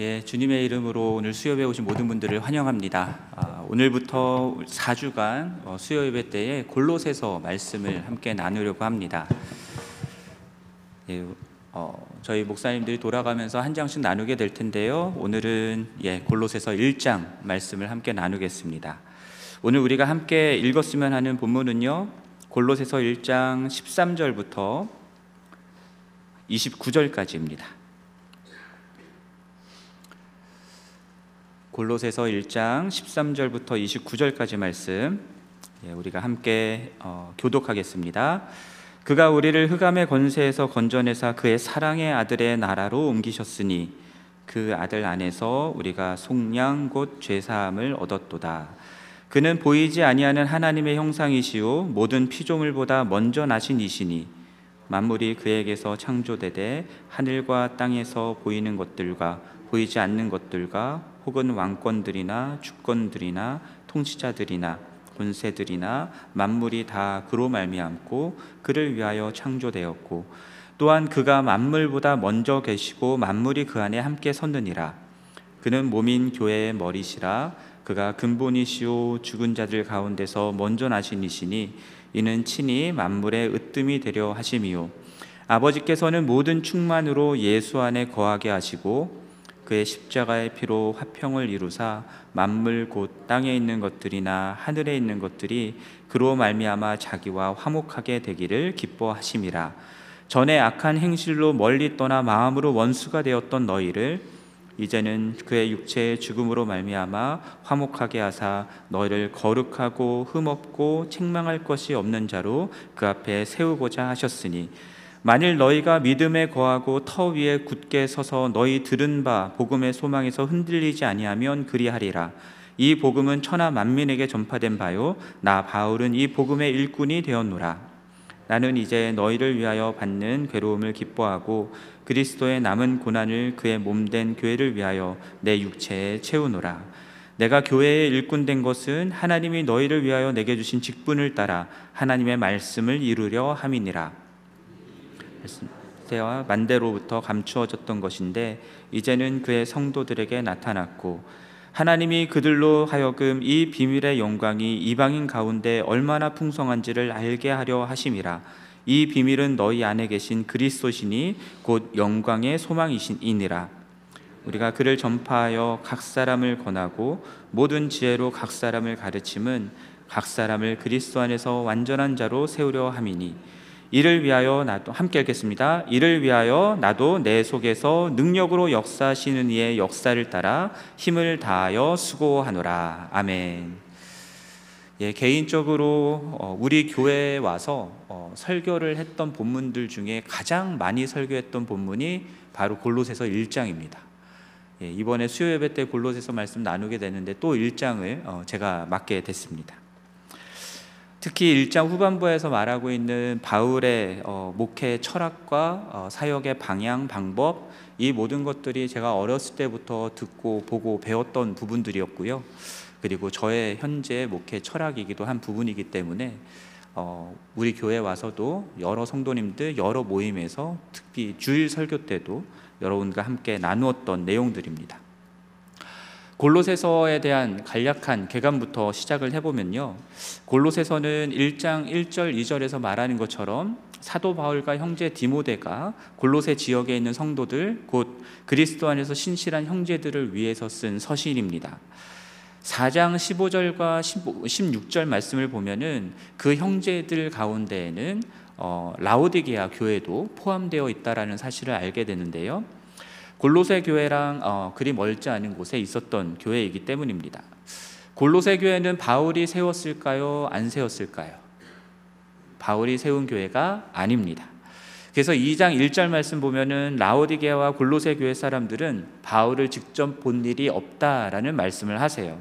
예, 주님의 이름으로 오늘 수요예배 오신 모든 분들을 환영합니다. 아, 오늘부터 4주간 어, 수요예배 때에 골로새서 말씀을 함께 나누려고 합니다. 예, 어, 저희 목사님들이 돌아가면서 한 장씩 나누게 될 텐데요. 오늘은 예, 골로새서 1장 말씀을 함께 나누겠습니다. 오늘 우리가 함께 읽었으면 하는 본문은요. 골로새서 1장 13절부터 29절까지입니다. 골로새서 1장 13절부터 29절까지 말씀 예, 우리가 함께 어, 교독하겠습니다. 그가 우리를 흑암의 권세에서 건져내사 그의 사랑의 아들의 나라로 옮기셨으니 그 아들 안에서 우리가 속량 곧 죄사함을 얻었도다. 그는 보이지 아니하는 하나님의 형상이시요 모든 피조물보다 먼저 나신 이시니 만물이 그에게서 창조되되 하늘과 땅에서 보이는 것들과 보이지 않는 것들과 혹은 왕권들이나 주권들이나 통치자들이나 권세들이나 만물이 다 그로 말미암고 그를 위하여 창조되었고 또한 그가 만물보다 먼저 계시고 만물이 그 안에 함께 섰느니라. 그는 몸인 교회의 머리시라. 그가 근본이시오. 죽은 자들 가운데서 먼저 나신 이시니 이는 친히 만물의 으뜸이 되려 하심이요. 아버지께서는 모든 충만으로 예수 안에 거하게 하시고 그의 십자가의 피로 화평을 이루사 만물 곧 땅에 있는 것들이나 하늘에 있는 것들이 그로 말미암아 자기와 화목하게 되기를 기뻐하심이라. 전에 악한 행실로 멀리 떠나 마음으로 원수가 되었던 너희를 이제는 그의 육체의 죽음으로 말미암아 화목하게 하사 너희를 거룩하고 흠없고 책망할 것이 없는 자로 그 앞에 세우고자 하셨으니 만일 너희가 믿음에 거하고 터 위에 굳게 서서 너희 들은 바 복음의 소망에서 흔들리지 아니하면 그리하리라. 이 복음은 천하 만민에게 전파된 바요 나 바울은 이 복음의 일꾼이 되었노라. 나는 이제 너희를 위하여 받는 괴로움을 기뻐하고 그리스도의 남은 고난을 그의 몸된 교회를 위하여 내 육체에 채우노라. 내가 교회의 일꾼 된 것은 하나님이 너희를 위하여 내게 주신 직분을 따라 하나님의 말씀을 이루려 함이니라. 때와 만대로부터 감추어졌던 것인데 이제는 그의 성도들에게 나타났고 하나님이 그들로 하여금 이 비밀의 영광이 이방인 가운데 얼마나 풍성한지를 알게 하려 하심이라 이 비밀은 너희 안에 계신 그리스도시니 곧 영광의 소망이시니라. 우리가 그를 전파하여 각 사람을 권하고 모든 지혜로 각 사람을 가르침은 각 사람을 그리스도 안에서 완전한 자로 세우려 함이니 이를 위하여 나도 함께 읽겠습니다. 이를 위하여 나도 내 속에서 능력으로 역사하시는 이의 역사를 따라 힘을 다하여 수고하노라. 아멘. 예, 개인적으로 어, 우리 교회에 와서 어, 설교를 했던 본문들 중에 가장 많이 설교했던 본문이 바로 골로새서 1장입니다. 예, 이번에 수요 예배 때 골로새서 말씀 나누게 되는데 또 1장을 어, 제가 맡게 됐습니다. 특히 1장 후반부에서 말하고 있는 바울의 어, 목회 철학과 어, 사역의 방향, 방법 이 모든 것들이 제가 어렸을 때부터 듣고 보고 배웠던 부분들이었고요. 그리고 저의 현재 목회 철학이기도 한 부분이기 때문에 어, 우리 교회 와서도 여러 성도님들 여러 모임에서 특히 주일 설교 때도 여러분과 함께 나누었던 내용들입니다. 골로새서에 대한 간략한 개감부터 시작을 해보면요. 골로새서는 1장 1절 2절에서 말하는 것처럼 사도 바울과 형제 디모데가 골로새 지역에 있는 성도들 곧 그리스도 안에서 신실한 형제들을 위해서 쓴 서신입니다. 4장 15절과 16절 말씀을 보면은 그 형제들 가운데에는 어, 라오디게아 교회도 포함되어 있다라는 사실을 알게 되는데요. 골로새 교회랑 어, 그리 멀지 않은 곳에 있었던 교회이기 때문입니다. 골로새 교회는 바울이 세웠을까요? 안 세웠을까요? 바울이 세운 교회가 아닙니다. 그래서 2장 1절 말씀 보면은 라오디게와 골로새 교회 사람들은 바울을 직접 본 일이 없다라는 말씀을 하세요.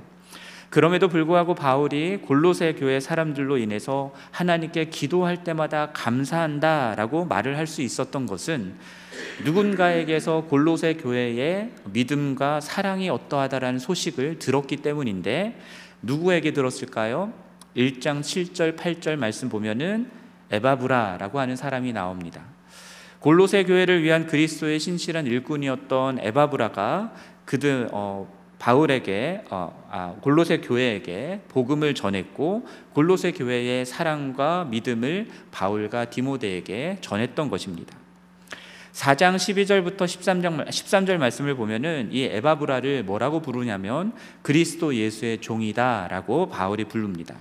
그럼에도 불구하고 바울이 골로새 교회 사람들로 인해서 하나님께 기도할 때마다 감사한다라고 말을 할 수 있었던 것은 누군가에게서 골로새 교회의 믿음과 사랑이 어떠하다라는 소식을 들었기 때문인데 누구에게 들었을까요? 1장 7절 8절 말씀 보면은 에바브라라고 하는 사람이 나옵니다. 골로새 교회를 위한 그리스도의 신실한 일꾼이었던 에바브라가 그들 어, 바울에게 어, 아, 골로새 교회에게 복음을 전했고 골로새 교회의 사랑과 믿음을 바울과 디모데에게 전했던 것입니다. 4장 12절부터 13장 13절 말씀을 보면은 이 에바브라를 뭐라고 부르냐면 그리스도 예수의 종이다라고 바울이 부릅니다.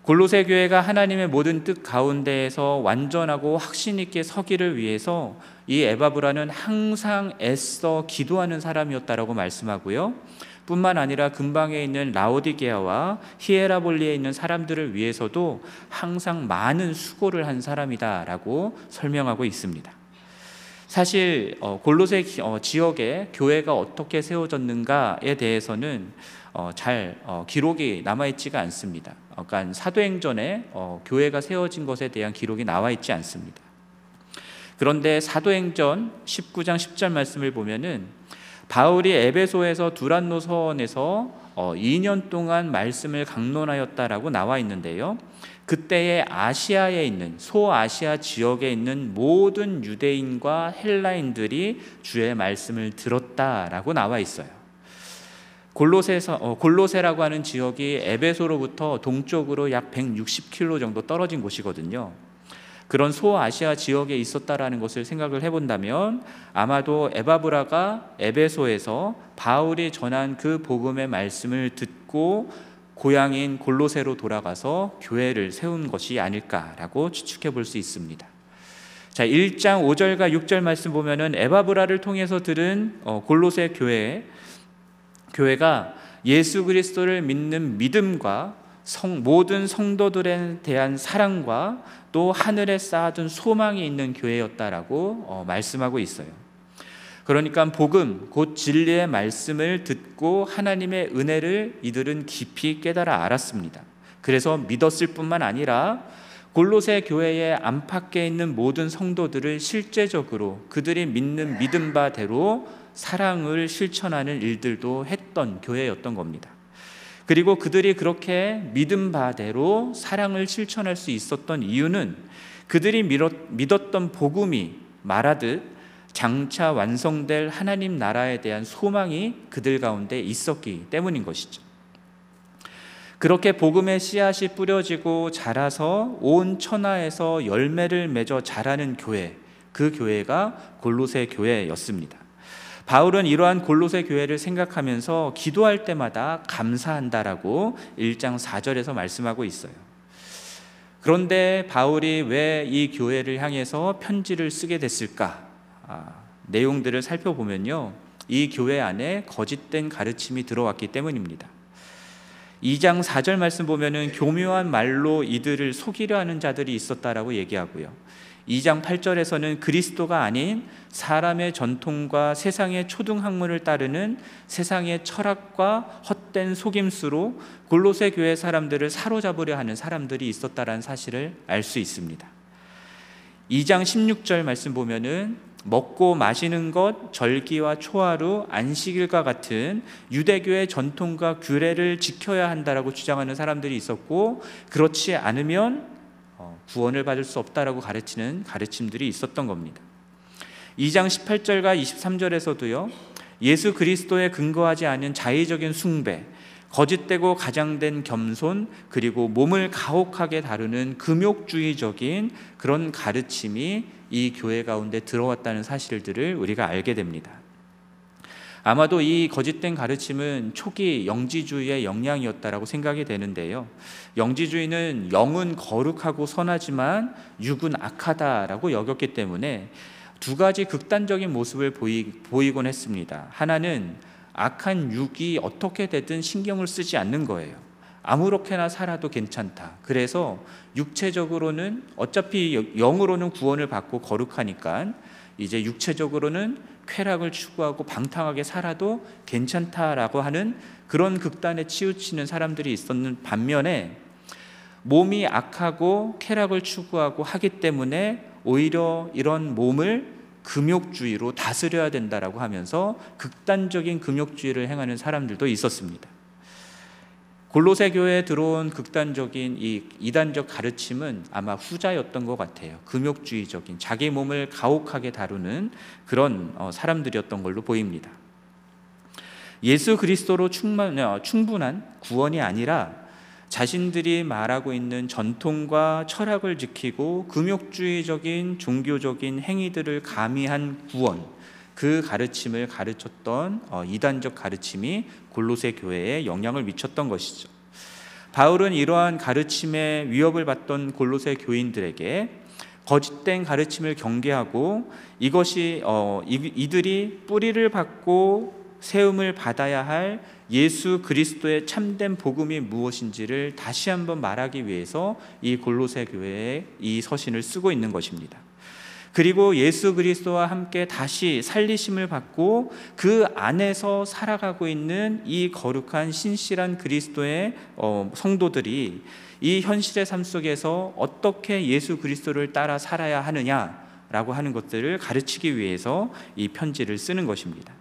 골로새 교회가 하나님의 모든 뜻 가운데에서 완전하고 확신 있게 서기를 위해서 이 에바브라는 항상 애써 기도하는 사람이었다라고 말씀하고요. 뿐만 아니라 근방에 있는 라오디게아와 히에라볼리에 있는 사람들을 위해서도 항상 많은 수고를 한 사람이다라고 설명하고 있습니다. 사실 어, 골로새 어, 지역에 교회가 어떻게 세워졌는가에 대해서는 어, 잘 기록이 남아 있지가 않습니다. 그러니까 사도행전에 교회가 세워진 것에 대한 기록이 나와 있지 않습니다. 그런데 사도행전 19장 10절 말씀을 보면은 바울이 에베소에서 두란노 서원에서 2년 동안 말씀을 강론하였다라고 나와 있는데요. 그때의 아시아에 있는 소아시아 지역에 있는 모든 유대인과 헬라인들이 주의 말씀을 들었다라고 나와 있어요. 골로세서 어, 골로세라고 하는 지역이 에베소로부터 동쪽으로 약 160km 정도 떨어진 곳이거든요. 그런 소아시아 지역에 있었다라는 것을 생각을 해본다면 아마도 에바브라가 에베소에서 바울이 전한 그 복음의 말씀을 듣고 고향인 골로새로 돌아가서 교회를 세운 것이 아닐까라고 추측해 볼 수 있습니다. 자, 1장 5절과 6절 말씀 보면은 에바브라를 통해서 들은 어, 골로새 교회 교회가 예수 그리스도를 믿는 믿음과 성, 모든 성도들에 대한 사랑과 또 하늘에 쌓아둔 소망이 있는 교회였다라고 어, 말씀하고 있어요. 그러니까 복음 곧 진리의 말씀을 듣고 하나님의 은혜를 이들은 깊이 깨달아 알았습니다. 그래서 믿었을 뿐만 아니라 골로새 교회의 안팎에 있는 모든 성도들을 실제적으로 그들이 믿는 믿음 바대로 사랑을 실천하는 일들도 했던 교회였던 겁니다. 그리고 그들이 그렇게 믿음 바대로 사랑을 실천할 수 있었던 이유는 그들이 믿었던 복음이 말하듯 장차 완성될 하나님 나라에 대한 소망이 그들 가운데 있었기 때문인 것이죠. 그렇게 복음의 씨앗이 뿌려지고 자라서 온 천하에서 열매를 맺어 자라는 교회, 그 교회가 골로새 교회였습니다. 바울은 이러한 골로새 교회를 생각하면서 기도할 때마다 감사한다라고 1장 4절에서 말씀하고 있어요. 그런데 바울이 왜 이 교회를 향해서 편지를 쓰게 됐을까? 아, 내용들을 살펴보면요. 이 교회 안에 거짓된 가르침이 들어왔기 때문입니다. 2장 4절 말씀 보면은 교묘한 말로 이들을 속이려 하는 자들이 있었다라고 얘기하고요. 2장 8절에서는 그리스도가 아닌 사람의 전통과 세상의 초등학문을 따르는 세상의 철학과 헛된 속임수로 골로새 교회 사람들을 사로잡으려 하는 사람들이 있었다라는 사실을 알 수 있습니다. 2장 16절 말씀 보면은 먹고 마시는 것, 절기와 초하루, 안식일과 같은 유대교의 전통과 규례를 지켜야 한다라고 주장하는 사람들이 있었고 그렇지 않으면 어, 구원을 받을 수 없다라고 가르치는 가르침들이 있었던 겁니다. 2장 18절과 23절에서도요. 예수 그리스도에 근거하지 않은 자의적인 숭배, 거짓되고 가장된 겸손 그리고 몸을 가혹하게 다루는 금욕주의적인 그런 가르침이 이 교회 가운데 들어왔다는 사실들을 우리가 알게 됩니다. 아마도 이 거짓된 가르침은 초기 영지주의의 영향이었다라고 생각이 되는데요. 영지주의는 영은 거룩하고 선하지만 육은 악하다라고 여겼기 때문에 두 가지 극단적인 모습을 보이, 보이곤 했습니다. 하나는 악한 육이 어떻게 되든 신경을 쓰지 않는 거예요. 아무렇게나 살아도 괜찮다. 그래서 육체적으로는 어차피 영으로는 구원을 받고 거룩하니까 이제 육체적으로는 쾌락을 추구하고 방탕하게 살아도 괜찮다라고 하는 그런 극단에 치우치는 사람들이 있었는 반면에 몸이 악하고 쾌락을 추구하고 하기 때문에 오히려 이런 몸을 금욕주의로 다스려야 된다라고 하면서 극단적인 금욕주의를 행하는 사람들도 있었습니다. 골로새 교회에 들어온 극단적인 이 이단적 가르침은 아마 후자였던 것 같아요. 금욕주의적인 자기 몸을 가혹하게 다루는 그런 어, 사람들이었던 걸로 보입니다. 예수 그리스도로 충만, 어, 충분한 구원이 아니라 자신들이 말하고 있는 전통과 철학을 지키고 금욕주의적인 종교적인 행위들을 가미한 구원, 그 가르침을 가르쳤던 어, 이단적 가르침이 골로새 교회에 영향을 미쳤던 것이죠. 바울은 이러한 가르침에 위협을 받던 골로새 교인들에게 거짓된 가르침을 경계하고 이것이 어, 이들이 뿌리를 받고 세움을 받아야 할 예수 그리스도의 참된 복음이 무엇인지를 다시 한번 말하기 위해서 이 골로새 교회에 이 서신을 쓰고 있는 것입니다. 그리고 예수 그리스도와 함께 다시 살리심을 받고 그 안에서 살아가고 있는 이 거룩한 신실한 그리스도의 어, 성도들이 이 현실의 삶 속에서 어떻게 예수 그리스도를 따라 살아야 하느냐라고 하는 것들을 가르치기 위해서 이 편지를 쓰는 것입니다.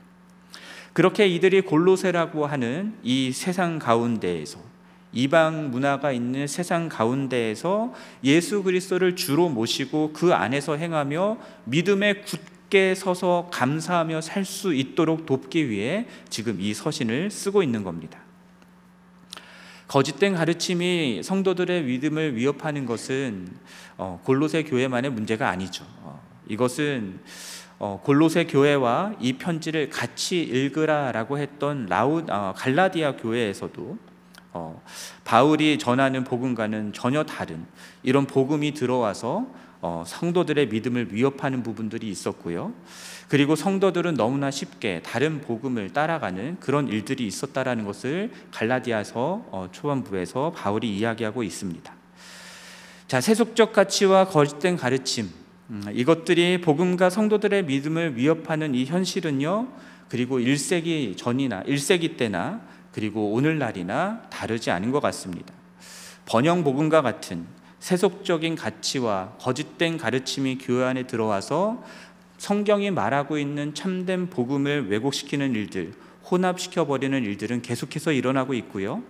그렇게 이들이 골로세라고 하는 이 세상 가운데에서 이방 문화가 있는 세상 가운데에서 예수 그리스도를 주로 모시고 그 안에서 행하며 믿음에 굳게 서서 감사하며 살 수 있도록 돕기 위해 지금 이 서신을 쓰고 있는 겁니다. 거짓된 가르침이 성도들의 믿음을 위협하는 것은 어, 골로새 교회만의 문제가 아니죠. 어, 이것은 어, 골로새 교회와 이 편지를 같이 읽으라라고 했던 라우 어, 갈라디아 교회에서도 어, 바울이 전하는 복음과는 전혀 다른 이런 복음이 들어와서 어, 성도들의 믿음을 위협하는 부분들이 있었고요. 그리고 성도들은 너무나 쉽게 다른 복음을 따라가는 그런 일들이 있었다라는 것을 갈라디아서 어, 초반부에서 바울이 이야기하고 있습니다. 자, 세속적 가치와 거짓된 가르침 음, 이것들이 복음과 성도들의 믿음을 위협하는 이 현실은요. 그리고 1세기 전이나 1세기 때나 그리고 오늘날이나 다르지 않은 것 같습니다. 번영 복음과 같은 세속적인 가치와 거짓된 가르침이 교회 안에 들어와서 성경이 말하고 있는 참된 복음을 왜곡시키는 일들, 혼합시켜 버리는 일들은 계속해서 일어나고 있고요.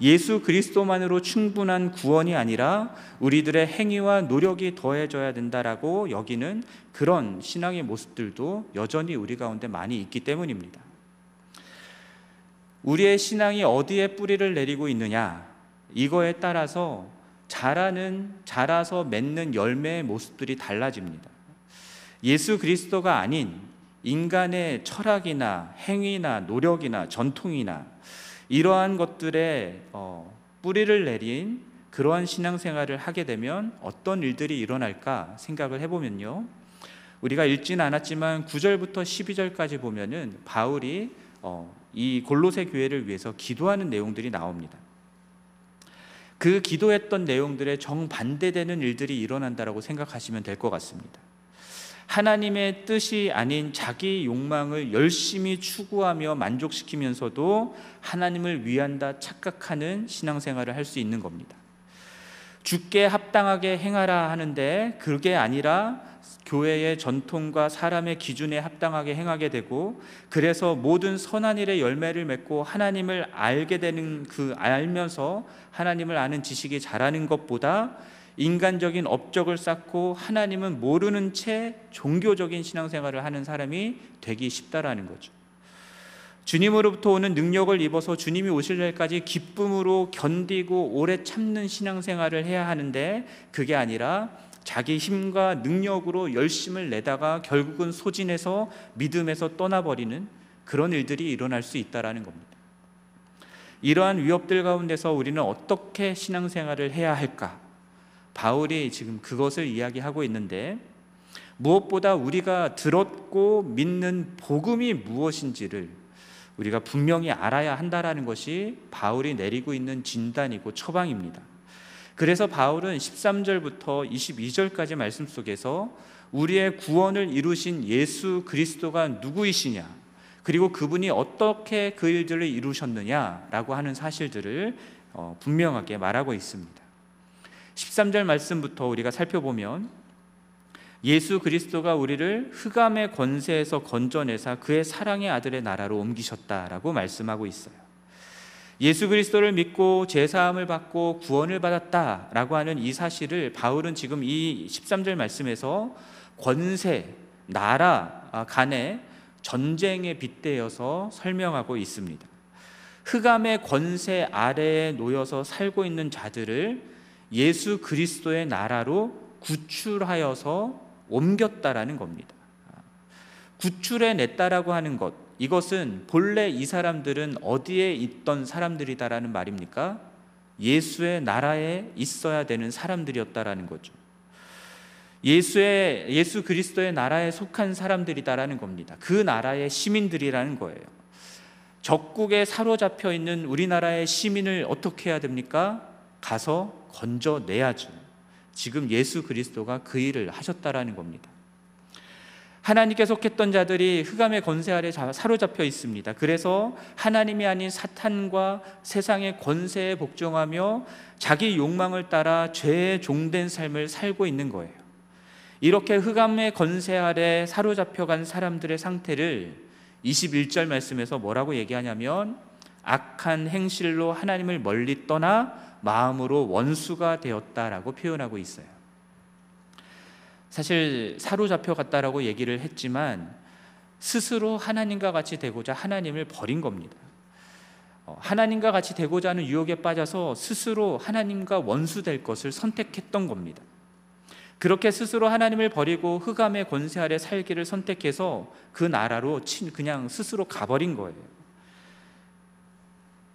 예수 그리스도만으로 충분한 구원이 아니라 우리들의 행위와 노력이 더해져야 된다라고 여기는 그런 신앙의 모습들도 여전히 우리 가운데 많이 있기 때문입니다. 우리의 신앙이 어디에 뿌리를 내리고 있느냐 이거에 따라서 자라는 자라서 맺는 열매의 모습들이 달라집니다. 예수 그리스도가 아닌 인간의 철학이나 행위나 노력이나 전통이나 이러한 것들에 어, 뿌리를 내린 그러한 신앙생활을 하게 되면 어떤 일들이 일어날까 생각을 해보면요. 우리가 읽지는 않았지만 9절부터 12절까지 보면은 바울이 어, 이 골로새 교회를 위해서 기도하는 내용들이 나옵니다. 그 기도했던 내용들에 정반대되는 일들이 일어난다라고 생각하시면 될 것 같습니다. 하나님의 뜻이 아닌 자기 욕망을 열심히 추구하며 만족시키면서도 하나님을 위한다 착각하는 신앙생활을 할 수 있는 겁니다. 죽게 합당하게 행하라 하는데 그게 아니라 교회의 전통과 사람의 기준에 합당하게 행하게 되고 그래서 모든 선한 일의 열매를 맺고 하나님을 알게 되는 그 알면서 하나님을 아는 지식이 자라는 것보다 인간적인 업적을 쌓고 하나님은 모르는 채 종교적인 신앙생활을 하는 사람이 되기 쉽다라는 거죠. 주님으로부터 오는 능력을 입어서 주님이 오실 날까지 기쁨으로 견디고 오래 참는 신앙생활을 해야 하는데 그게 아니라 자기 힘과 능력으로 열심을 내다가 결국은 소진해서 믿음에서 떠나버리는 그런 일들이 일어날 수 있다라는 겁니다. 이러한 위협들 가운데서 우리는 어떻게 신앙생활을 해야 할까? 바울이 지금 그것을 이야기하고 있는데 무엇보다 우리가 들었고 믿는 복음이 무엇인지를 우리가 분명히 알아야 한다라는 것이 바울이 내리고 있는 진단이고 처방입니다. 그래서 바울은 13절부터 22절까지 말씀 속에서 우리의 구원을 이루신 예수 그리스도가 누구이시냐, 그리고 그분이 어떻게 그 일들을 이루셨느냐라고 하는 사실들을 어, 분명하게 말하고 있습니다. 13절 말씀부터 우리가 살펴보면 예수 그리스도가 우리를 흑암의 권세에서 건져내사 그의 사랑의 아들의 나라로 옮기셨다라고 말씀하고 있어요. 예수 그리스도를 믿고 제사함을 받고 구원을 받았다라고 하는 이 사실을 바울은 지금 이 13절 말씀에서 권세, 나라 간에 전쟁에 빗대어서 설명하고 있습니다. 흑암의 권세 아래에 놓여서 살고 있는 자들을 예수 그리스도의 나라로 구출하여서 옮겼다라는 겁니다. 구출해 냈다라고 하는 것, 이것은 본래 이 사람들은 어디에 있던 사람들이다라는 말입니까? 예수의 나라에 있어야 되는 사람들이었다라는 거죠. 예수의 예수 그리스도의 나라에 속한 사람들이다라는 겁니다. 그 나라의 시민들이라는 거예요. 적국에 사로잡혀 있는 우리나라의 시민을 어떻게 해야 됩니까? 가서 건져내야죠. 지금 예수 그리스도가 그 일을 하셨다라는 겁니다. 하나님께 속했던 자들이 흑암의 권세 아래 사로잡혀 있습니다. 그래서 하나님이 아닌 사탄과 세상의 권세에 복종하며 자기 욕망을 따라 죄에 종된 삶을 살고 있는 거예요. 이렇게 흑암의 권세 아래 사로잡혀 간 사람들의 상태를 21절 말씀에서 뭐라고 얘기하냐면 악한 행실로 하나님을 멀리 떠나 마음으로 원수가 되었다라고 표현하고 있어요. 사실 사로잡혀 갔다라고 얘기를 했지만 스스로 하나님과 같이 되고자 하나님을 버린 겁니다. 어, 하나님과 같이 되고자 하는 유혹에 빠져서 스스로 하나님과 원수 될 것을 선택했던 겁니다. 그렇게 스스로 하나님을 버리고 흑암의 권세 아래 살기를 선택해서 그 나라로 그냥 스스로 가버린 거예요.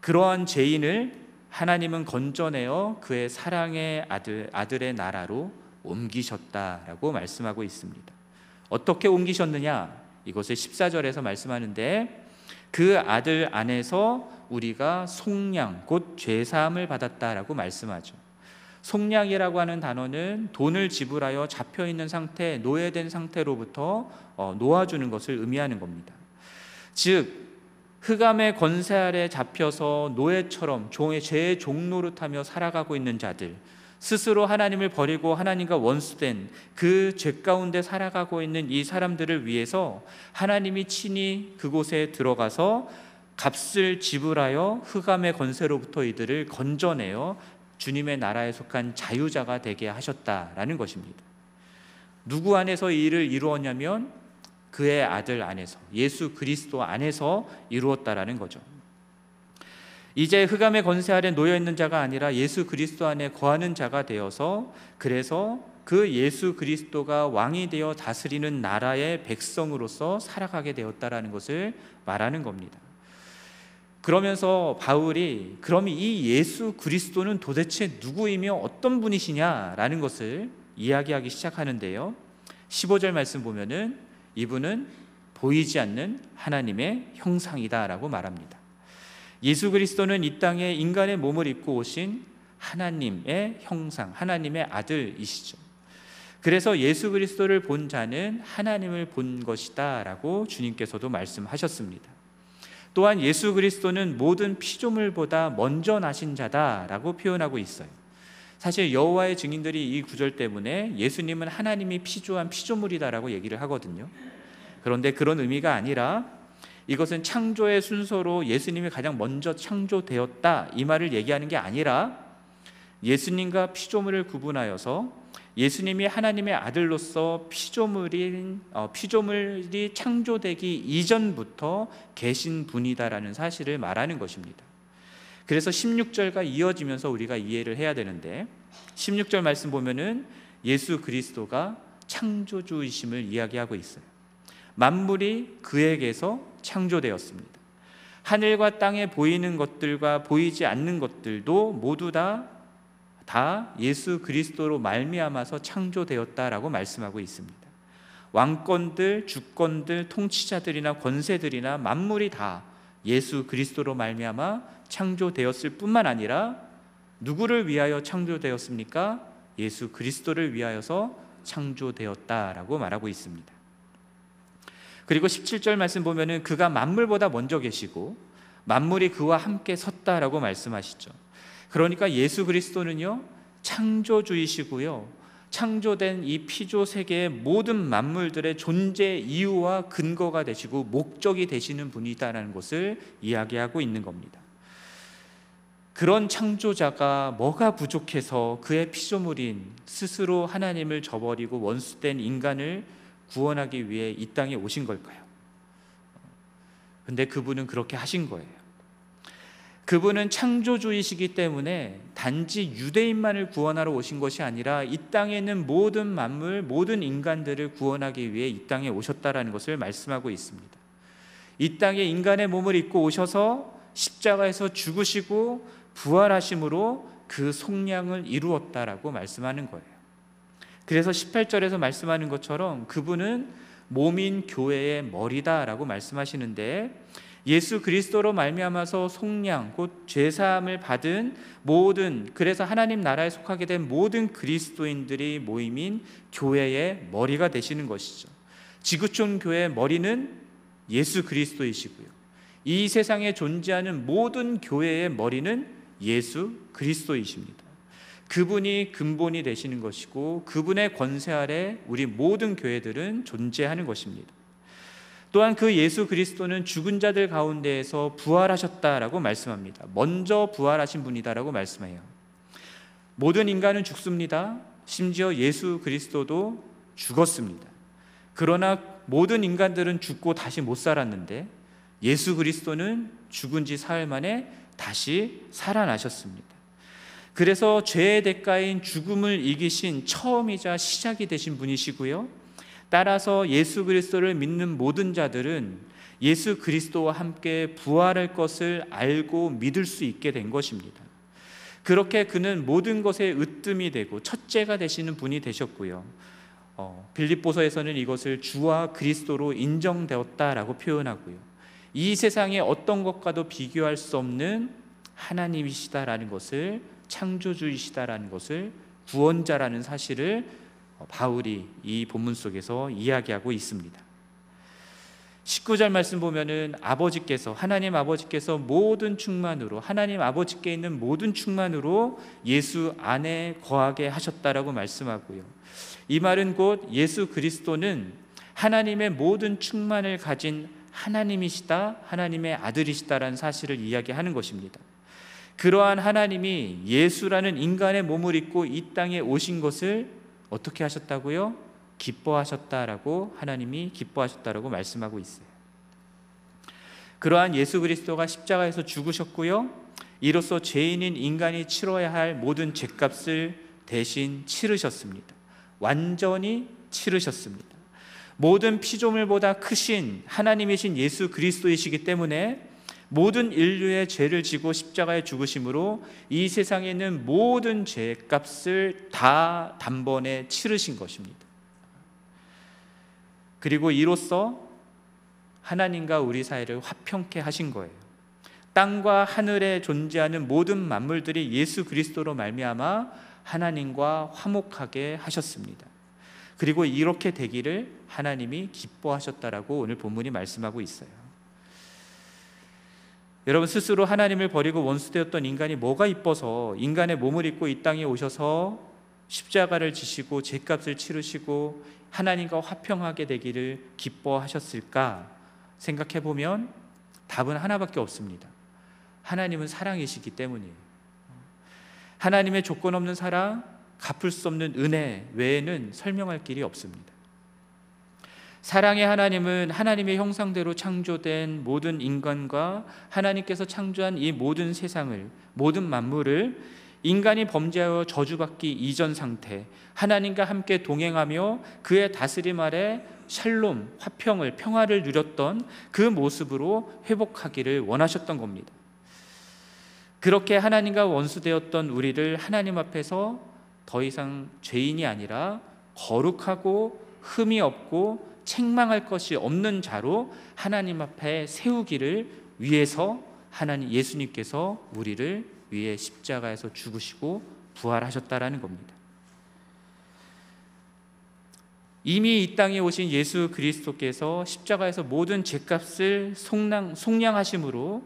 그러한 죄인을 하나님은 건져내어 그의 사랑의 아들 아들의 나라로 옮기셨다라고 말씀하고 있습니다. 어떻게 옮기셨느냐? 이것을 14절에서 말씀하는데 그 아들 안에서 우리가 속량 곧 죄사함을 받았다라고 말씀하죠. 속량이라고 하는 단어는 돈을 지불하여 잡혀 있는 상태, 노예된 상태로부터 어, 놓아주는 것을 의미하는 겁니다. 즉 흑암의 권세 아래 잡혀서 노예처럼 종의 죄의 종노릇하며 살아가고 있는 자들, 스스로 하나님을 버리고 하나님과 원수된 그 죄 가운데 살아가고 있는 이 사람들을 위해서 하나님이 친히 그곳에 들어가서 값을 지불하여 흑암의 권세로부터 이들을 건져내어 주님의 나라에 속한 자유자가 되게 하셨다라는 것입니다. 누구 안에서 이 일을 이루었냐면 그의 아들 안에서 예수 그리스도 안에서 이루었다라는 거죠. 이제 흑암의 권세 아래 놓여 있는 자가 아니라 예수 그리스도 안에 거하는 자가 되어서 그래서 그 예수 그리스도가 왕이 되어 다스리는 나라의 백성으로서 살아가게 되었다라는 것을 말하는 겁니다. 그러면서 바울이 그럼 이 예수 그리스도는 도대체 누구이며 어떤 분이시냐라는 것을 이야기하기 시작하는데요. 15절 말씀 보면은 이분은 보이지 않는 하나님의 형상이다라고 말합니다. 예수 그리스도는 이 땅에 인간의 몸을 입고 오신 하나님의 형상, 하나님의 아들이시죠. 그래서 예수 그리스도를 본 자는 하나님을 본 것이다라고 주님께서도 말씀하셨습니다. 또한 예수 그리스도는 모든 피조물보다 먼저 나신 자다라고 표현하고 있어요. 사실 여호와의 증인들이 이 구절 때문에 예수님은 하나님이 피조한 피조물이다라고 얘기를 하거든요. 그런데 그런 의미가 아니라 이것은 창조의 순서로 예수님이 가장 먼저 창조되었다 이 말을 얘기하는 게 아니라 예수님과 피조물을 구분하여서 예수님이 하나님의 아들로서 피조물인 어, 피조물이 창조되기 이전부터 계신 분이다라는 사실을 말하는 것입니다. 그래서 16절과 이어지면서 우리가 이해를 해야 되는데 16절 말씀 보면은 예수 그리스도가 창조주이심을 이야기하고 있어요. 만물이 그에게서 창조되었습니다. 하늘과 땅에 보이는 것들과 보이지 않는 것들도 모두 다, 다 예수 그리스도로 말미암아서 창조되었다라고 말씀하고 있습니다. 왕권들, 주권들, 통치자들이나 권세들이나 만물이 다 예수 그리스도로 말미암아 창조되었을 뿐만 아니라 누구를 위하여 창조되었습니까? 예수 그리스도를 위하여서 창조되었다라고 말하고 있습니다. 그리고 17절 말씀 보면은 그가 만물보다 먼저 계시고 만물이 그와 함께 섰다라고 말씀하시죠. 그러니까 예수 그리스도는요 창조주이시고요. 창조된 이 피조 세계의 모든 만물들의 존재 이유와 근거가 되시고 목적이 되시는 분이다라는 것을 이야기하고 있는 겁니다. 그런 창조자가 뭐가 부족해서 그의 피조물인 스스로 하나님을 저버리고 원수된 인간을 구원하기 위해 이 땅에 오신 걸까요? 근데 그분은 그렇게 하신 거예요. 그분은 창조주이시기 때문에 단지 유대인만을 구원하러 오신 것이 아니라 이 땅에 있는 모든 만물, 모든 인간들을 구원하기 위해 이 땅에 오셨다라는 것을 말씀하고 있습니다. 이 땅에 인간의 몸을 입고 오셔서 십자가에서 죽으시고 부활하심으로 그 속량을 이루었다라고 말씀하는 거예요. 그래서 18절에서 말씀하는 것처럼 그분은 몸인 교회의 머리다라고 말씀하시는데 예수 그리스도로 말미암아서 속량 곧 죄사함을 받은 모든 그래서 하나님 나라에 속하게 된 모든 그리스도인들이 모임인 교회의 머리가 되시는 것이죠. 지구촌 교회의 머리는 예수 그리스도이시고요. 이 세상에 존재하는 모든 교회의 머리는 예수 그리스도이십니다. 그분이 근본이 되시는 것이고 그분의 권세 아래 우리 모든 교회들은 존재하는 것입니다. 또한 그 예수 그리스도는 죽은 자들 가운데에서 부활하셨다라고 말씀합니다. 먼저 부활하신 분이다라고 말씀해요. 모든 인간은 죽습니다. 심지어 예수 그리스도도 죽었습니다. 그러나 모든 인간들은 죽고 다시 못 살았는데 예수 그리스도는 죽은 지 사흘 만에 다시 살아나셨습니다. 그래서 죄의 대가인 죽음을 이기신 처음이자 시작이 되신 분이시고요. 따라서 예수 그리스도를 믿는 모든 자들은 예수 그리스도와 함께 부활할 것을 알고 믿을 수 있게 된 것입니다. 그렇게 그는 모든 것에 으뜸이 되고 첫째가 되시는 분이 되셨고요. 어, 빌립보서에서는 이것을 주와 그리스도로 인정되었다라고 표현하고요. 이 세상의 어떤 것과도 비교할 수 없는 하나님이시다라는 것을 창조주이시다라는 것을 구원자라는 사실을 바울이 이 본문 속에서 이야기하고 있습니다. 19절 말씀 보면은 아버지께서 하나님 아버지께서 모든 충만으로 하나님 아버지께 있는 모든 충만으로 예수 안에 거하게 하셨다라고 말씀하고요. 이 말은 곧 예수 그리스도는 하나님의 모든 충만을 가진 하나님이시다, 하나님의 아들이시다라는 사실을 이야기하는 것입니다. 그러한 하나님이 예수라는 인간의 몸을 입고 이 땅에 오신 것을 어떻게 하셨다고요? 기뻐하셨다라고 하나님이 기뻐하셨다라고 말씀하고 있어요. 그러한 예수 그리스도가 십자가에서 죽으셨고요. 이로써 죄인인 인간이 치러야 할 모든 죄값을 대신 치르셨습니다. 완전히 치르셨습니다. 모든 피조물보다 크신 하나님이신 예수 그리스도이시기 때문에 모든 인류의 죄를 지고 십자가에 죽으심으로 이 세상에 있는 모든 죄값을 다 단번에 치르신 것입니다. 그리고 이로써 하나님과 우리 사이를 화평케 하신 거예요. 땅과 하늘에 존재하는 모든 만물들이 예수 그리스도로 말미암아 하나님과 화목하게 하셨습니다. 그리고 이렇게 되기를 하나님이 기뻐하셨다라고 오늘 본문이 말씀하고 있어요. 여러분 스스로 하나님을 버리고 원수되었던 인간이 뭐가 이뻐서 인간의 몸을 입고 이 땅에 오셔서 십자가를 지시고 죄값을 치르시고 하나님과 화평하게 되기를 기뻐하셨을까 생각해 보면 답은 하나밖에 없습니다. 하나님은 사랑이시기 때문이에요. 하나님의 조건 없는 사랑, 갚을 수 없는 은혜 외에는 설명할 길이 없습니다. 사랑의 하나님은 하나님의 형상대로 창조된 모든 인간과 하나님께서 창조한 이 모든 세상을 모든 만물을 인간이 범죄하여 저주받기 이전 상태 하나님과 함께 동행하며 그의 다스림 아래 샬롬 화평을 평화를 누렸던 그 모습으로 회복하기를 원하셨던 겁니다. 그렇게 하나님과 원수되었던 우리를 하나님 앞에서 더 이상 죄인이 아니라 거룩하고 흠이 없고 책망할 것이 없는 자로 하나님 앞에 세우기를 위해서 하나님 예수님께서 우리를 위해 십자가에서 죽으시고 부활하셨다라는 겁니다. 이미 이 땅에 오신 예수 그리스도께서 십자가에서 모든 죄값을 속량, 속량하심으로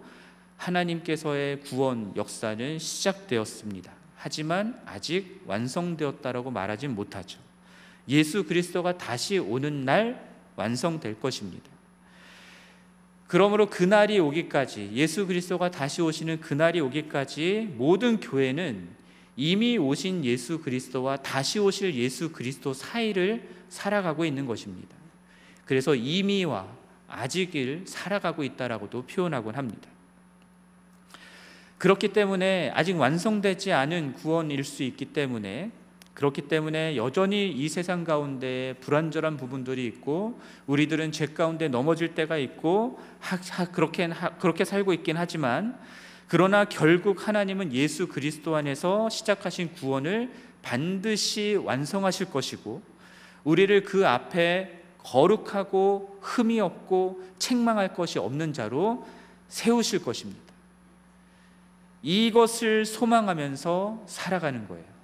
하나님께서의 구원 역사는 시작되었습니다. 하지만 아직 완성되었다라고 말하진 못하죠. 예수 그리스도가 다시 오는 날 완성될 것입니다. 그러므로 그날이 오기까지 예수 그리스도가 다시 오시는 그날이 오기까지 모든 교회는 이미 오신 예수 그리스도와 다시 오실 예수 그리스도 사이를 살아가고 있는 것입니다. 그래서 이미와 아직을 살아가고 있다라고도 표현하곤 합니다. 그렇기 때문에 아직 완성되지 않은 구원일 수 있기 때문에 그렇기 때문에 여전히 이 세상 가운데 불완전한 부분들이 있고 우리들은 죄 가운데 넘어질 때가 있고 그렇게 그렇게 살고 있긴 하지만 그러나 결국 하나님은 예수 그리스도 안에서 시작하신 구원을 반드시 완성하실 것이고 우리를 그 앞에 거룩하고 흠이 없고 책망할 것이 없는 자로 세우실 것입니다. 이것을 소망하면서 살아가는 거예요.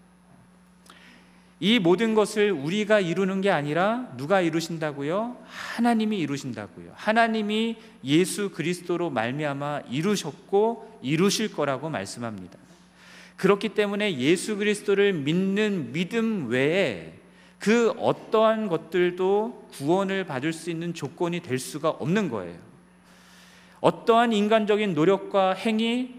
이 모든 것을 우리가 이루는 게 아니라 누가 이루신다고요? 하나님이 이루신다고요. 하나님이 예수 그리스도로 말미암아 이루셨고 이루실 거라고 말씀합니다. 그렇기 때문에 예수 그리스도를 믿는 믿음 외에 그 어떠한 것들도 구원을 받을 수 있는 조건이 될 수가 없는 거예요. 어떠한 인간적인 노력과 행위,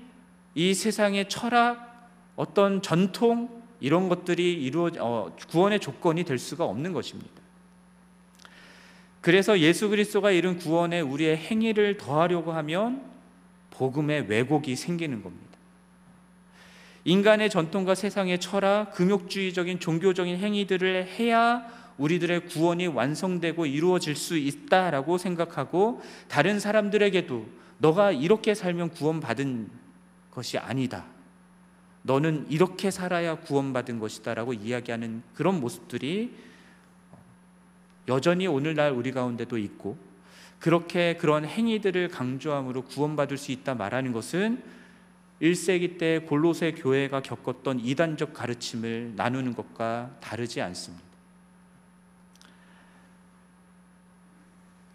이 세상의 철학, 어떤 전통, 이런 것들이 이루어 어, 구원의 조건이 될 수가 없는 것입니다. 그래서 예수 그리스도가 이룬 구원에 우리의 행위를 더하려고 하면 복음의 왜곡이 생기는 겁니다. 인간의 전통과 세상의 철학, 금욕주의적인 종교적인 행위들을 해야 우리들의 구원이 완성되고 이루어질 수 있다라고 생각하고 다른 사람들에게도 너가 이렇게 살면 구원받은 것이 아니다. 너는 이렇게 살아야 구원받은 것이다라고 이야기하는 그런 모습들이 여전히 오늘날 우리 가운데도 있고 그렇게 그런 행위들을 강조함으로 구원받을 수 있다 말하는 것은 1세기 때 골로새 교회가 겪었던 이단적 가르침을 나누는 것과 다르지 않습니다.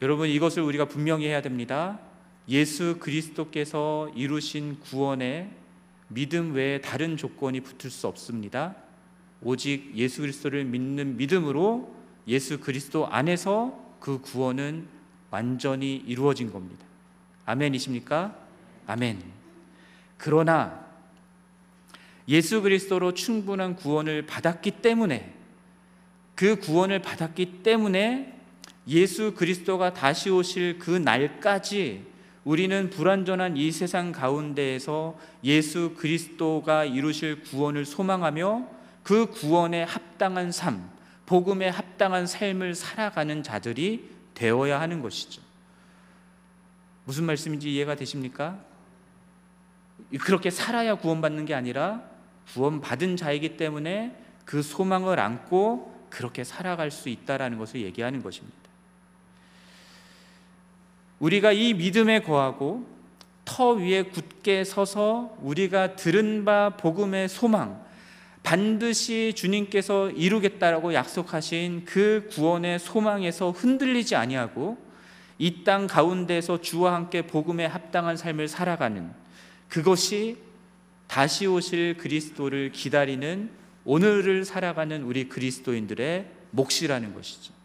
여러분 이것을 우리가 분명히 해야 됩니다. 예수 그리스도께서 이루신 구원의 믿음 외에 다른 조건이 붙을 수 없습니다. 오직 예수 그리스도를 믿는 믿음으로 예수 그리스도 안에서 그 구원은 완전히 이루어진 겁니다. 아멘이십니까? 아멘. 그러나 예수 그리스도로 충분한 구원을 받았기 때문에 그 구원을 받았기 때문에 예수 그리스도가 다시 오실 그 날까지 우리는 불완전한 이 세상 가운데에서 예수 그리스도가 이루실 구원을 소망하며 그 구원에 합당한 삶, 복음에 합당한 삶을 살아가는 자들이 되어야 하는 것이죠. 무슨 말씀인지 이해가 되십니까? 그렇게 살아야 구원받는 게 아니라 구원받은 자이기 때문에 그 소망을 안고 그렇게 살아갈 수 있다라는 것을 얘기하는 것입니다. 우리가 이 믿음에 거하고 터 위에 굳게 서서 우리가 들은 바 복음의 소망 반드시 주님께서 이루겠다라고 약속하신 그 구원의 소망에서 흔들리지 아니하고 이 땅 가운데서 주와 함께 복음에 합당한 삶을 살아가는 그것이 다시 오실 그리스도를 기다리는 오늘을 살아가는 우리 그리스도인들의 몫이라는 것이죠.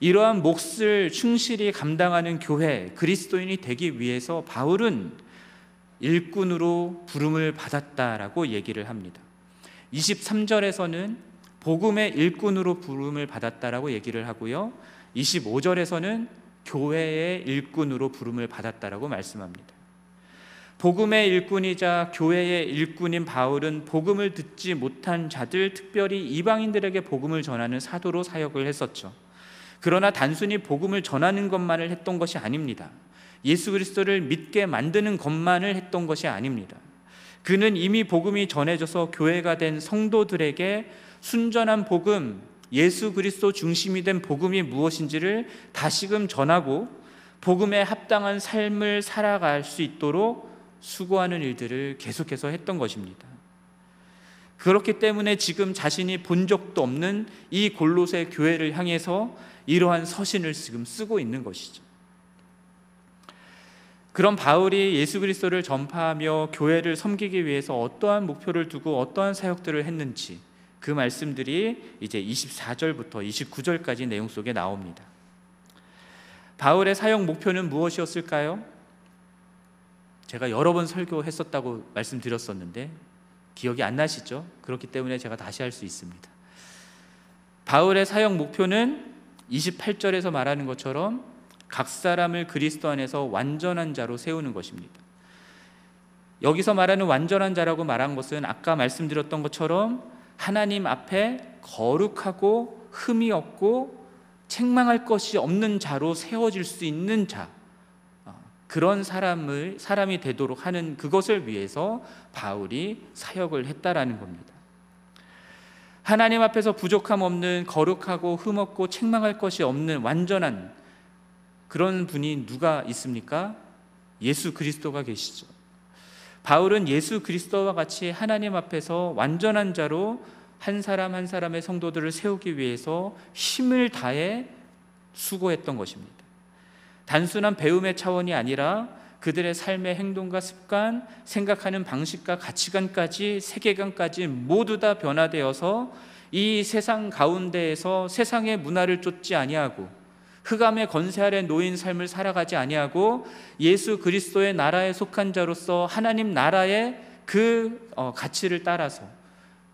이러한 몫을 충실히 감당하는 교회 그리스도인이 되기 위해서 바울은 일꾼으로 부름을 받았다라고 얘기를 합니다. 23절에서는 복음의 일꾼으로 부름을 받았다라고 얘기를 하고요. 25절에서는 교회의 일꾼으로 부름을 받았다라고 말씀합니다. 복음의 일꾼이자 교회의 일꾼인 바울은 복음을 듣지 못한 자들, 특별히 이방인들에게 복음을 전하는 사도로 사역을 했었죠. 그러나 단순히 복음을 전하는 것만을 했던 것이 아닙니다. 예수 그리스도를 믿게 만드는 것만을 했던 것이 아닙니다. 그는 이미 복음이 전해져서 교회가 된 성도들에게 순전한 복음, 예수 그리스도 중심이 된 복음이 무엇인지를 다시금 전하고 복음에 합당한 삶을 살아갈 수 있도록 수고하는 일들을 계속해서 했던 것입니다. 그렇기 때문에 지금 자신이 본 적도 없는 이 골로새 교회를 향해서 이러한 서신을 지금 쓰고 있는 것이죠. 그런 바울이 예수 그리스도를 전파하며 교회를 섬기기 위해서 어떠한 목표를 두고 어떠한 사역들을 했는지 그 말씀들이 이제 24절부터 29절까지 내용 속에 나옵니다. 바울의 사역 목표는 무엇이었을까요? 제가 여러 번 설교했었다고 말씀드렸었는데 기억이 안 나시죠? 그렇기 때문에 제가 다시 할 수 있습니다. 바울의 사역 목표는 28절에서 말하는 것처럼 각 사람을 그리스도 안에서 완전한 자로 세우는 것입니다. 여기서 말하는 완전한 자라고 말한 것은 아까 말씀드렸던 것처럼 하나님 앞에 거룩하고 흠이 없고 책망할 것이 없는 자로 세워질 수 있는 자 어, 그런 사람을 사람이 되도록 하는 그것을 위해서 바울이 사역을 했다라는 겁니다. 하나님 앞에서 부족함 없는 거룩하고 흠 없고 책망할 것이 없는 완전한 그런 분이 누가 있습니까? 예수 그리스도가 계시죠. 바울은 예수 그리스도와 같이 하나님 앞에서 완전한 자로 한 사람 한 사람의 성도들을 세우기 위해서 힘을 다해 수고했던 것입니다. 단순한 배움의 차원이 아니라 그들의 삶의 행동과 습관, 생각하는 방식과 가치관까지 세계관까지 모두 다 변화되어서 이 세상 가운데에서 세상의 문화를 쫓지 아니하고 흑암의 건세 아래 놓인 삶을 살아가지 아니하고 예수 그리스도의 나라에 속한 자로서 하나님 나라의 그 어, 가치를 따라서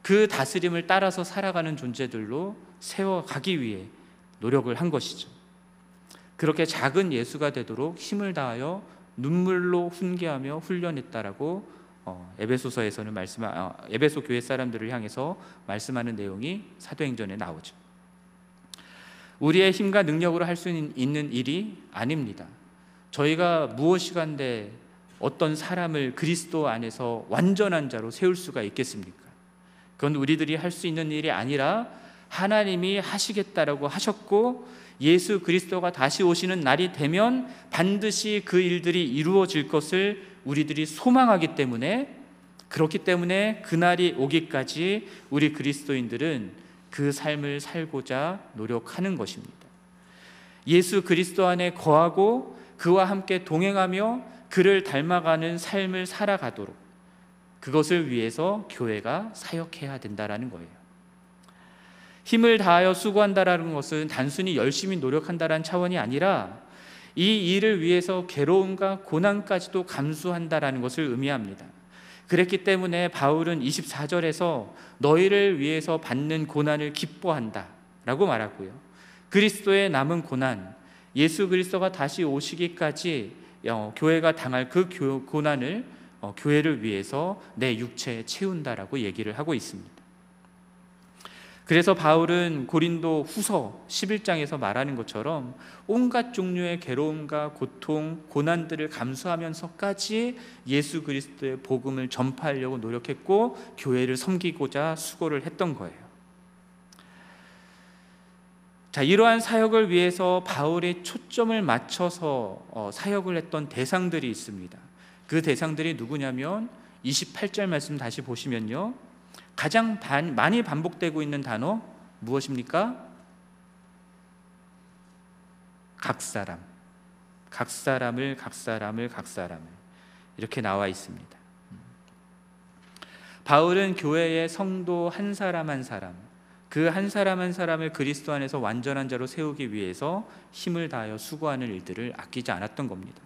그 다스림을 따라서 살아가는 존재들로 세워가기 위해 노력을 한 것이죠. 그렇게 작은 예수가 되도록 힘을 다하여 눈물로 훈계하며 훈련했다라고 어, 에베소서에서는 말씀 어, 에베소 교회 사람들을 향해서 말씀하는 내용이 사도행전에 나오죠. 우리의 힘과 능력으로 할 수 있는 일이 아닙니다. 저희가 무엇이간데 어떤 사람을 그리스도 안에서 완전한 자로 세울 수가 있겠습니까? 그건 우리들이 할 수 있는 일이 아니라 하나님이 하시겠다라고 하셨고 예수 그리스도가 다시 오시는 날이 되면 반드시 그 일들이 이루어질 것을 우리들이 소망하기 때문에 그렇기 때문에 그날이 오기까지 우리 그리스도인들은 그 삶을 살고자 노력하는 것입니다. 예수 그리스도 안에 거하고 그와 함께 동행하며 그를 닮아가는 삶을 살아가도록 그것을 위해서 교회가 사역해야 된다라는 거예요. 힘을 다하여 수고한다라는 것은 단순히 열심히 노력한다라는 차원이 아니라 이 일을 위해서 괴로움과 고난까지도 감수한다라는 것을 의미합니다. 그랬기 때문에 바울은 24절에서 너희를 위해서 받는 고난을 기뻐한다 라고 말하고요. 그리스도의 남은 고난, 예수 그리스도가 다시 오시기까지 어, 교회가 당할 그 고난을 어, 교회를 위해서 내 육체에 채운다라고 얘기를 하고 있습니다. 그래서 바울은 고린도 후서 11장에서 말하는 것처럼 온갖 종류의 괴로움과 고통, 고난들을 감수하면서까지 예수 그리스도의 복음을 전파하려고 노력했고 교회를 섬기고자 수고를 했던 거예요. 자, 이러한 사역을 위해서 바울이 초점을 맞춰서 어, 사역을 했던 대상들이 있습니다. 그 대상들이 누구냐면 28절 말씀 다시 보시면요. 가장 반, 많이 반복되고 있는 단어 무엇입니까? 각 사람. 각 사람을 각 사람을 각 사람을 이렇게 나와 있습니다. 바울은 교회의 성도 한 사람 한 사람 그 한 사람 한 사람을 그리스도 안에서 완전한 자로 세우기 위해서 힘을 다하여 수고하는 일들을 아끼지 않았던 겁니다.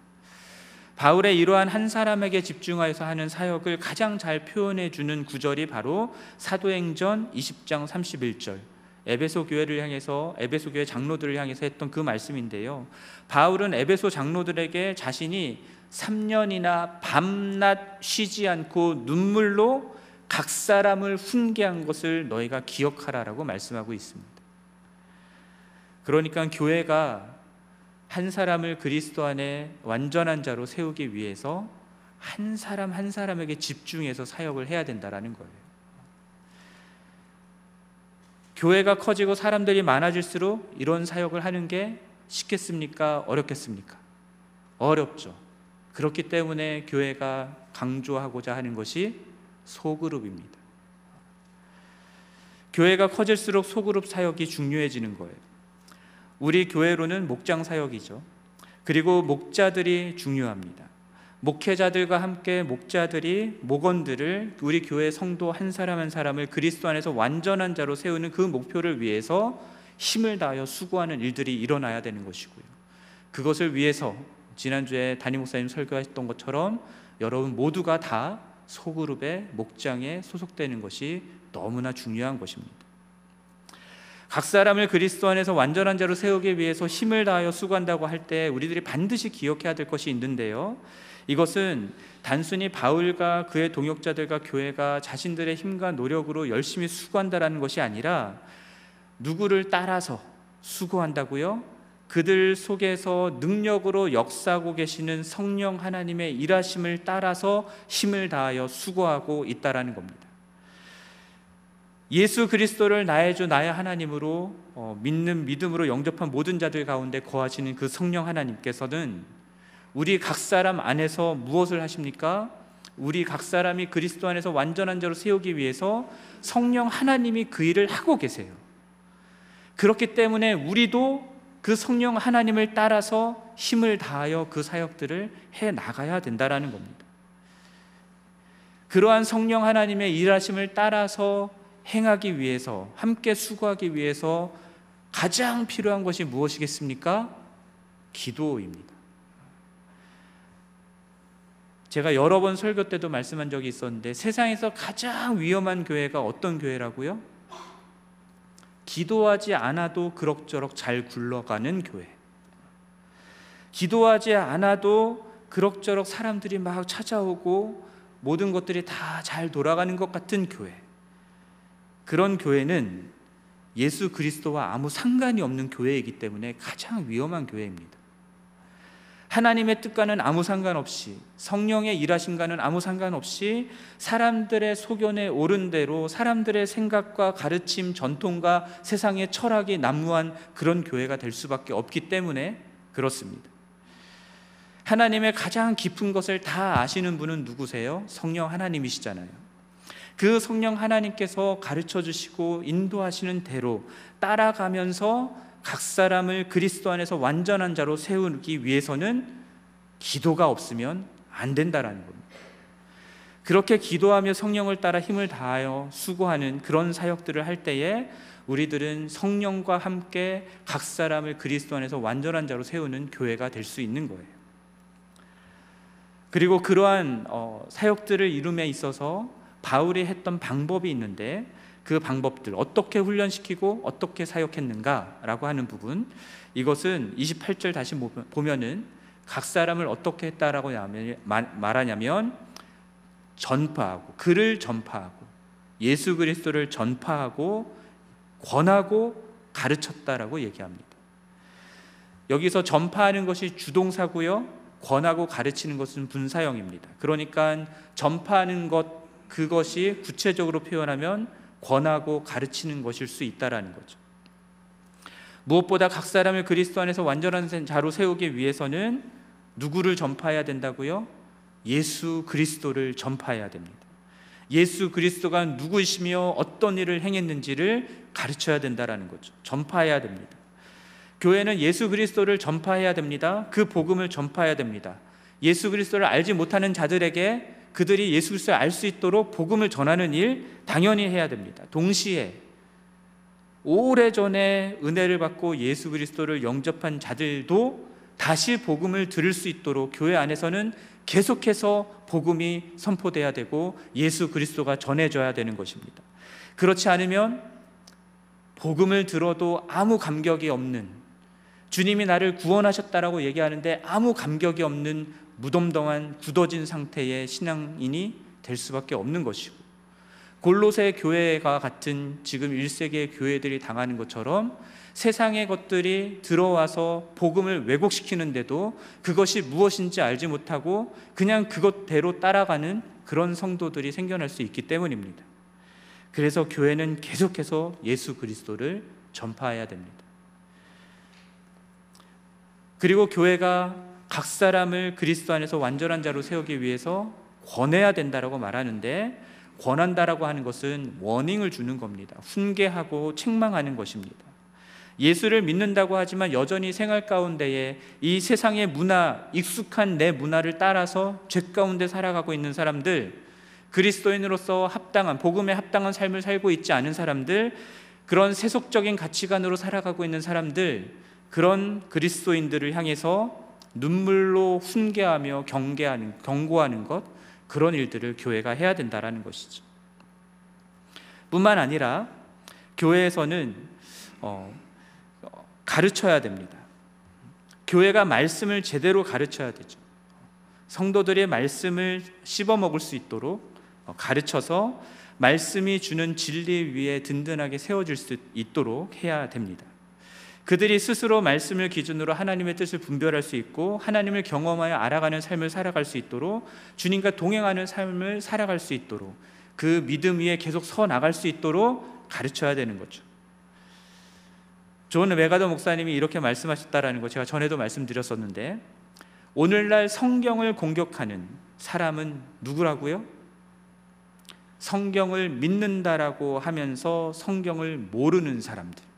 바울의 이러한 한 사람에게 집중하여서 하는 사역을 가장 잘 표현해 주는 구절이 바로 사도행전 20장 31절 에베소 교회를 향해서 에베소 교회 장로들을 향해서 했던 그 말씀인데요. 바울은 에베소 장로들에게 자신이 3년이나 밤낮 쉬지 않고 눈물로 각 사람을 훈계한 것을 너희가 기억하라라고 말씀하고 있습니다. 그러니까 교회가 한 사람을 그리스도 안에 완전한 자로 세우기 위해서 한 사람 한 사람에게 집중해서 사역을 해야 된다라는 거예요. 교회가 커지고 사람들이 많아질수록 이런 사역을 하는 게 쉽겠습니까? 어렵겠습니까? 어렵죠. 그렇기 때문에 교회가 강조하고자 하는 것이 소그룹입니다. 교회가 커질수록 소그룹 사역이 중요해지는 거예요. 우리 교회로는 목장 사역이죠. 그리고 목자들이 중요합니다. 목회자들과 함께 목자들이 목원들을 우리 교회 성도 한 사람 한 사람을 그리스도 안에서 완전한 자로 세우는 그 목표를 위해서 힘을 다하여 수고하는 일들이 일어나야 되는 것이고요. 그것을 위해서 지난주에 담임 목사님 설교하셨던 것처럼 여러분 모두가 다 소그룹의 목장에 소속되는 것이 너무나 중요한 것입니다. 각 사람을 그리스도 안에서 완전한 자로 세우기 위해서 힘을 다하여 수고한다고 할 때 우리들이 반드시 기억해야 될 것이 있는데요. 이것은 단순히 바울과 그의 동역자들과 교회가 자신들의 힘과 노력으로 열심히 수고한다라는 것이 아니라 누구를 따라서 수고한다고요? 그들 속에서 능력으로 역사하고 계시는 성령 하나님의 일하심을 따라서 힘을 다하여 수고하고 있다라는 겁니다. 예수 그리스도를 나의 주 나의 하나님으로 어, 믿는 믿음으로 영접한 모든 자들 가운데 거하시는 그 성령 하나님께서는 우리 각 사람 안에서 무엇을 하십니까? 우리 각 사람이 그리스도 안에서 완전한 자로 세우기 위해서 성령 하나님이 그 일을 하고 계세요. 그렇기 때문에 우리도 그 성령 하나님을 따라서 힘을 다하여 그 사역들을 해 나가야 된다라는 겁니다. 그러한 성령 하나님의 일하심을 따라서 행하기 위해서 함께 수고하기 위해서 가장 필요한 것이 무엇이겠습니까? 기도입니다. 제가 여러 번 설교 때도 말씀한 적이 있었는데 세상에서 가장 위험한 교회가 어떤 교회라고요? 기도하지 않아도 그럭저럭 잘 굴러가는 교회. 기도하지 않아도 그럭저럭 사람들이 막 찾아오고 모든 것들이 다 잘 돌아가는 것 같은 교회. 그런 교회는 예수 그리스도와 아무 상관이 없는 교회이기 때문에 가장 위험한 교회입니다. 하나님의 뜻과는 아무 상관없이 성령의 일하심과는 아무 상관없이 사람들의 소견에 오른 대로 사람들의 생각과 가르침, 전통과 세상의 철학이 난무한 그런 교회가 될 수밖에 없기 때문에 그렇습니다. 하나님의 가장 깊은 것을 다 아시는 분은 누구세요? 성령 하나님이시잖아요. 그 성령 하나님께서 가르쳐 주시고 인도하시는 대로 따라가면서 각 사람을 그리스도 안에서 완전한 자로 세우기 위해서는 기도가 없으면 안 된다라는 겁니다. 그렇게 기도하며 성령을 따라 힘을 다하여 수고하는 그런 사역들을 할 때에 우리들은 성령과 함께 각 사람을 그리스도 안에서 완전한 자로 세우는 교회가 될 수 있는 거예요. 그리고 그러한 어, 사역들을 이룸에 있어서 바울이 했던 방법이 있는데 그 방법들 어떻게 훈련시키고 어떻게 사역했는가라고 하는 부분 이것은 28절 다시 보면은 각 사람을 어떻게 했다라고 말하냐면 전파하고 그를 전파하고 예수 그리스도를 전파하고 권하고 가르쳤다라고 얘기합니다. 여기서 전파하는 것이 주동사고요. 권하고 가르치는 것은 분사형입니다. 그러니까 전파하는 것 그것이 구체적으로 표현하면 권하고 가르치는 것일 수 있다라는 거죠. 무엇보다 각 사람을 그리스도 안에서 완전한 자로 세우기 위해서는 누구를 전파해야 된다고요? 예수 그리스도를 전파해야 됩니다. 예수 그리스도가 누구이시며 어떤 일을 행했는지를 가르쳐야 된다라는 거죠. 전파해야 됩니다. 교회는 예수 그리스도를 전파해야 됩니다. 그 복음을 전파해야 됩니다. 예수 그리스도를 알지 못하는 자들에게 그들이 예수 그리스도를 알 수 있도록 복음을 전하는 일 당연히 해야 됩니다. 동시에 오래전에 은혜를 받고 예수 그리스도를 영접한 자들도 다시 복음을 들을 수 있도록 교회 안에서는 계속해서 복음이 선포돼야 되고 예수 그리스도가 전해져야 되는 것입니다. 그렇지 않으면 복음을 들어도 아무 감격이 없는 주님이 나를 구원하셨다라고 얘기하는데 아무 감격이 없는 무덤덤한 굳어진 상태의 신앙인이 될 수밖에 없는 것이고 골로새 교회가 같은 지금 1세기의 교회들이 당하는 것처럼 세상의 것들이 들어와서 복음을 왜곡시키는데도 그것이 무엇인지 알지 못하고 그냥 그것대로 따라가는 그런 성도들이 생겨날 수 있기 때문입니다. 그래서 교회는 계속해서 예수 그리스도를 전파해야 됩니다. 그리고 교회가 각 사람을 그리스도 안에서 완전한 자로 세우기 위해서 권해야 된다라고 말하는데 권한다라고 하는 것은 워닝을 주는 겁니다. 훈계하고 책망하는 것입니다. 예수를 믿는다고 하지만 여전히 생활 가운데에 이 세상의 문화, 익숙한 내 문화를 따라서 죄 가운데 살아가고 있는 사람들, 그리스도인으로서 합당한, 복음에 합당한 삶을 살고 있지 않은 사람들, 그런 세속적인 가치관으로 살아가고 있는 사람들, 그런 그리스도인들을 향해서 눈물로 훈계하며 경계하는 경고하는 것 그런 일들을 교회가 해야 된다라는 것이죠. 뿐만 아니라 교회에서는 어, 어, 가르쳐야 됩니다. 교회가 말씀을 제대로 가르쳐야 되죠. 성도들의 말씀을 씹어 먹을 수 있도록 어, 가르쳐서 말씀이 주는 진리 위에 든든하게 세워질 수 있도록 해야 됩니다. 그들이 스스로 말씀을 기준으로 하나님의 뜻을 분별할 수 있고 하나님을 경험하여 알아가는 삶을 살아갈 수 있도록 주님과 동행하는 삶을 살아갈 수 있도록 그 믿음 위에 계속 서 나갈 수 있도록 가르쳐야 되는 거죠. 존 맥아더 목사님이 이렇게 말씀하셨다라는 거 제가 전에도 말씀드렸었는데 오늘날 성경을 공격하는 사람은 누구라고요? 성경을 믿는다라고 하면서 성경을 모르는 사람들.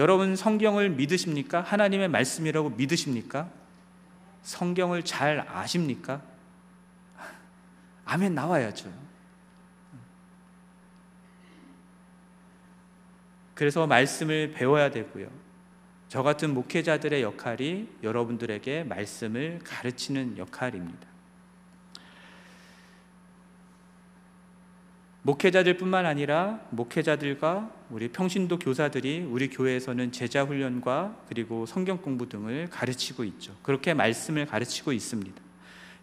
여러분 성경을 믿으십니까? 하나님의 말씀이라고 믿으십니까? 성경을 잘 아십니까? 아멘 나와야죠. 그래서 말씀을 배워야 되고요. 저 같은 목회자들의 역할이 여러분들에게 말씀을 가르치는 역할입니다. 목회자들뿐만 아니라 목회자들과 우리 평신도 교사들이 우리 교회에서는 제자 훈련과 그리고 성경 공부 등을 가르치고 있죠. 그렇게 말씀을 가르치고 있습니다.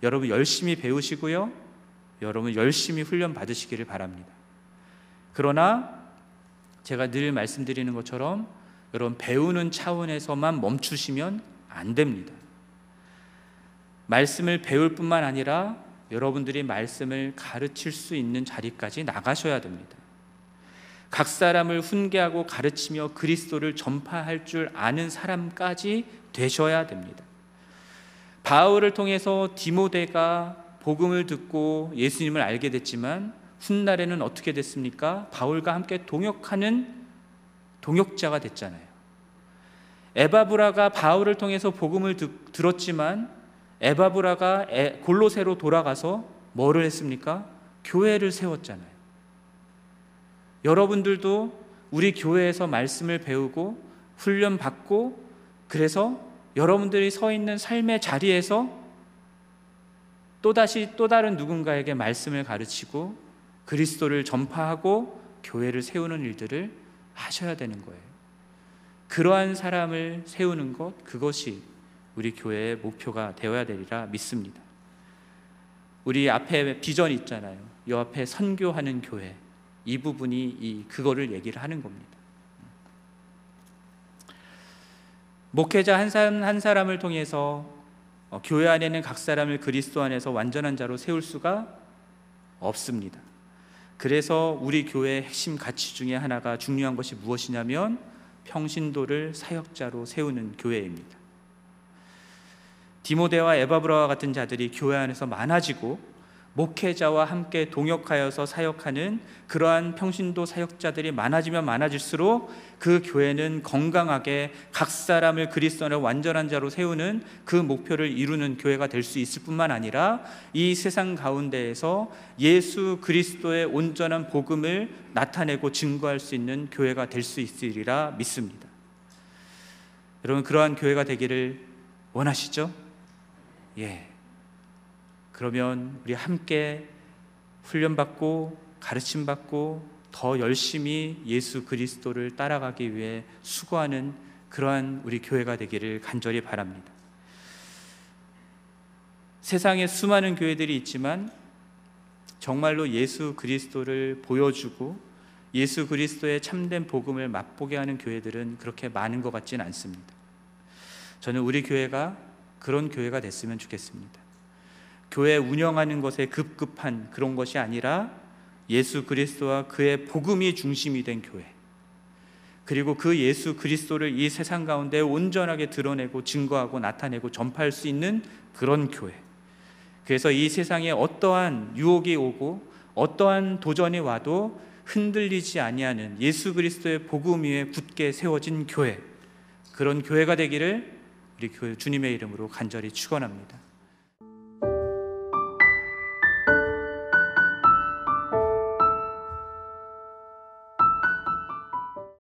여러분 열심히 배우시고요. 여러분 열심히 훈련 받으시기를 바랍니다. 그러나 제가 늘 말씀드리는 것처럼 여러분 배우는 차원에서만 멈추시면 안 됩니다. 말씀을 배울 뿐만 아니라 여러분들이 말씀을 가르칠 수 있는 자리까지 나가셔야 됩니다. 각 사람을 훈계하고 가르치며 그리스도를 전파할 줄 아는 사람까지 되셔야 됩니다. 바울을 통해서 디모데가 복음을 듣고 예수님을 알게 됐지만 훗날에는 어떻게 됐습니까? 바울과 함께 동역하는 동역자가 됐잖아요. 에바브라가 바울을 통해서 복음을 듣, 들었지만 에바브라가 골로새로 돌아가서 뭐를 했습니까? 교회를 세웠잖아요. 여러분들도 우리 교회에서 말씀을 배우고 훈련 받고 그래서 여러분들이 서 있는 삶의 자리에서 또다시 또 다른 누군가에게 말씀을 가르치고 그리스도를 전파하고 교회를 세우는 일들을 하셔야 되는 거예요. 그러한 사람을 세우는 것 그것이 우리 교회의 목표가 되어야 되리라 믿습니다. 우리 앞에 비전 있잖아요. 이 앞에 선교하는 교회 이 부분이 이 그거를 얘기를 하는 겁니다. 목회자 한 사람 한 사람을 통해서 어, 교회 안에는 각 사람을 그리스도 안에서 완전한 자로 세울 수가 없습니다. 그래서 우리 교회의 핵심 가치 중에 하나가 중요한 것이 무엇이냐면 평신도를 사역자로 세우는 교회입니다. 디모데와 에바브라와 같은 자들이 교회 안에서 많아지고 목회자와 함께 동역하여서 사역하는 그러한 평신도 사역자들이 많아지면 많아질수록 그 교회는 건강하게 각 사람을 그리스도의 완전한 자로 세우는 그 목표를 이루는 교회가 될 수 있을 뿐만 아니라 이 세상 가운데에서 예수 그리스도의 온전한 복음을 나타내고 증거할 수 있는 교회가 될 수 있으리라 믿습니다. 여러분 그러한 교회가 되기를 원하시죠? 예. 그러면 우리 함께 훈련받고 가르침받고 더 열심히 예수 그리스도를 따라가기 위해 수고하는 그러한 우리 교회가 되기를 간절히 바랍니다. 세상에 수많은 교회들이 있지만 정말로 예수 그리스도를 보여주고 예수 그리스도의 참된 복음을 맛보게 하는 교회들은 그렇게 많은 것 같지는 않습니다. 저는 우리 교회가 그런 교회가 됐으면 좋겠습니다. 교회 운영하는 것에 급급한 그런 것이 아니라 예수 그리스도와 그의 복음이 중심이 된 교회. 그리고 그 예수 그리스도를 이 세상 가운데 온전하게 드러내고 증거하고 나타내고 전파할 수 있는 그런 교회. 그래서 이 세상에 어떠한 유혹이 오고 어떠한 도전이 와도 흔들리지 아니하는 예수 그리스도의 복음 위에 굳게 세워진 교회. 그런 교회가 되기를 우리 주님의 이름으로 간절히 축원합니다.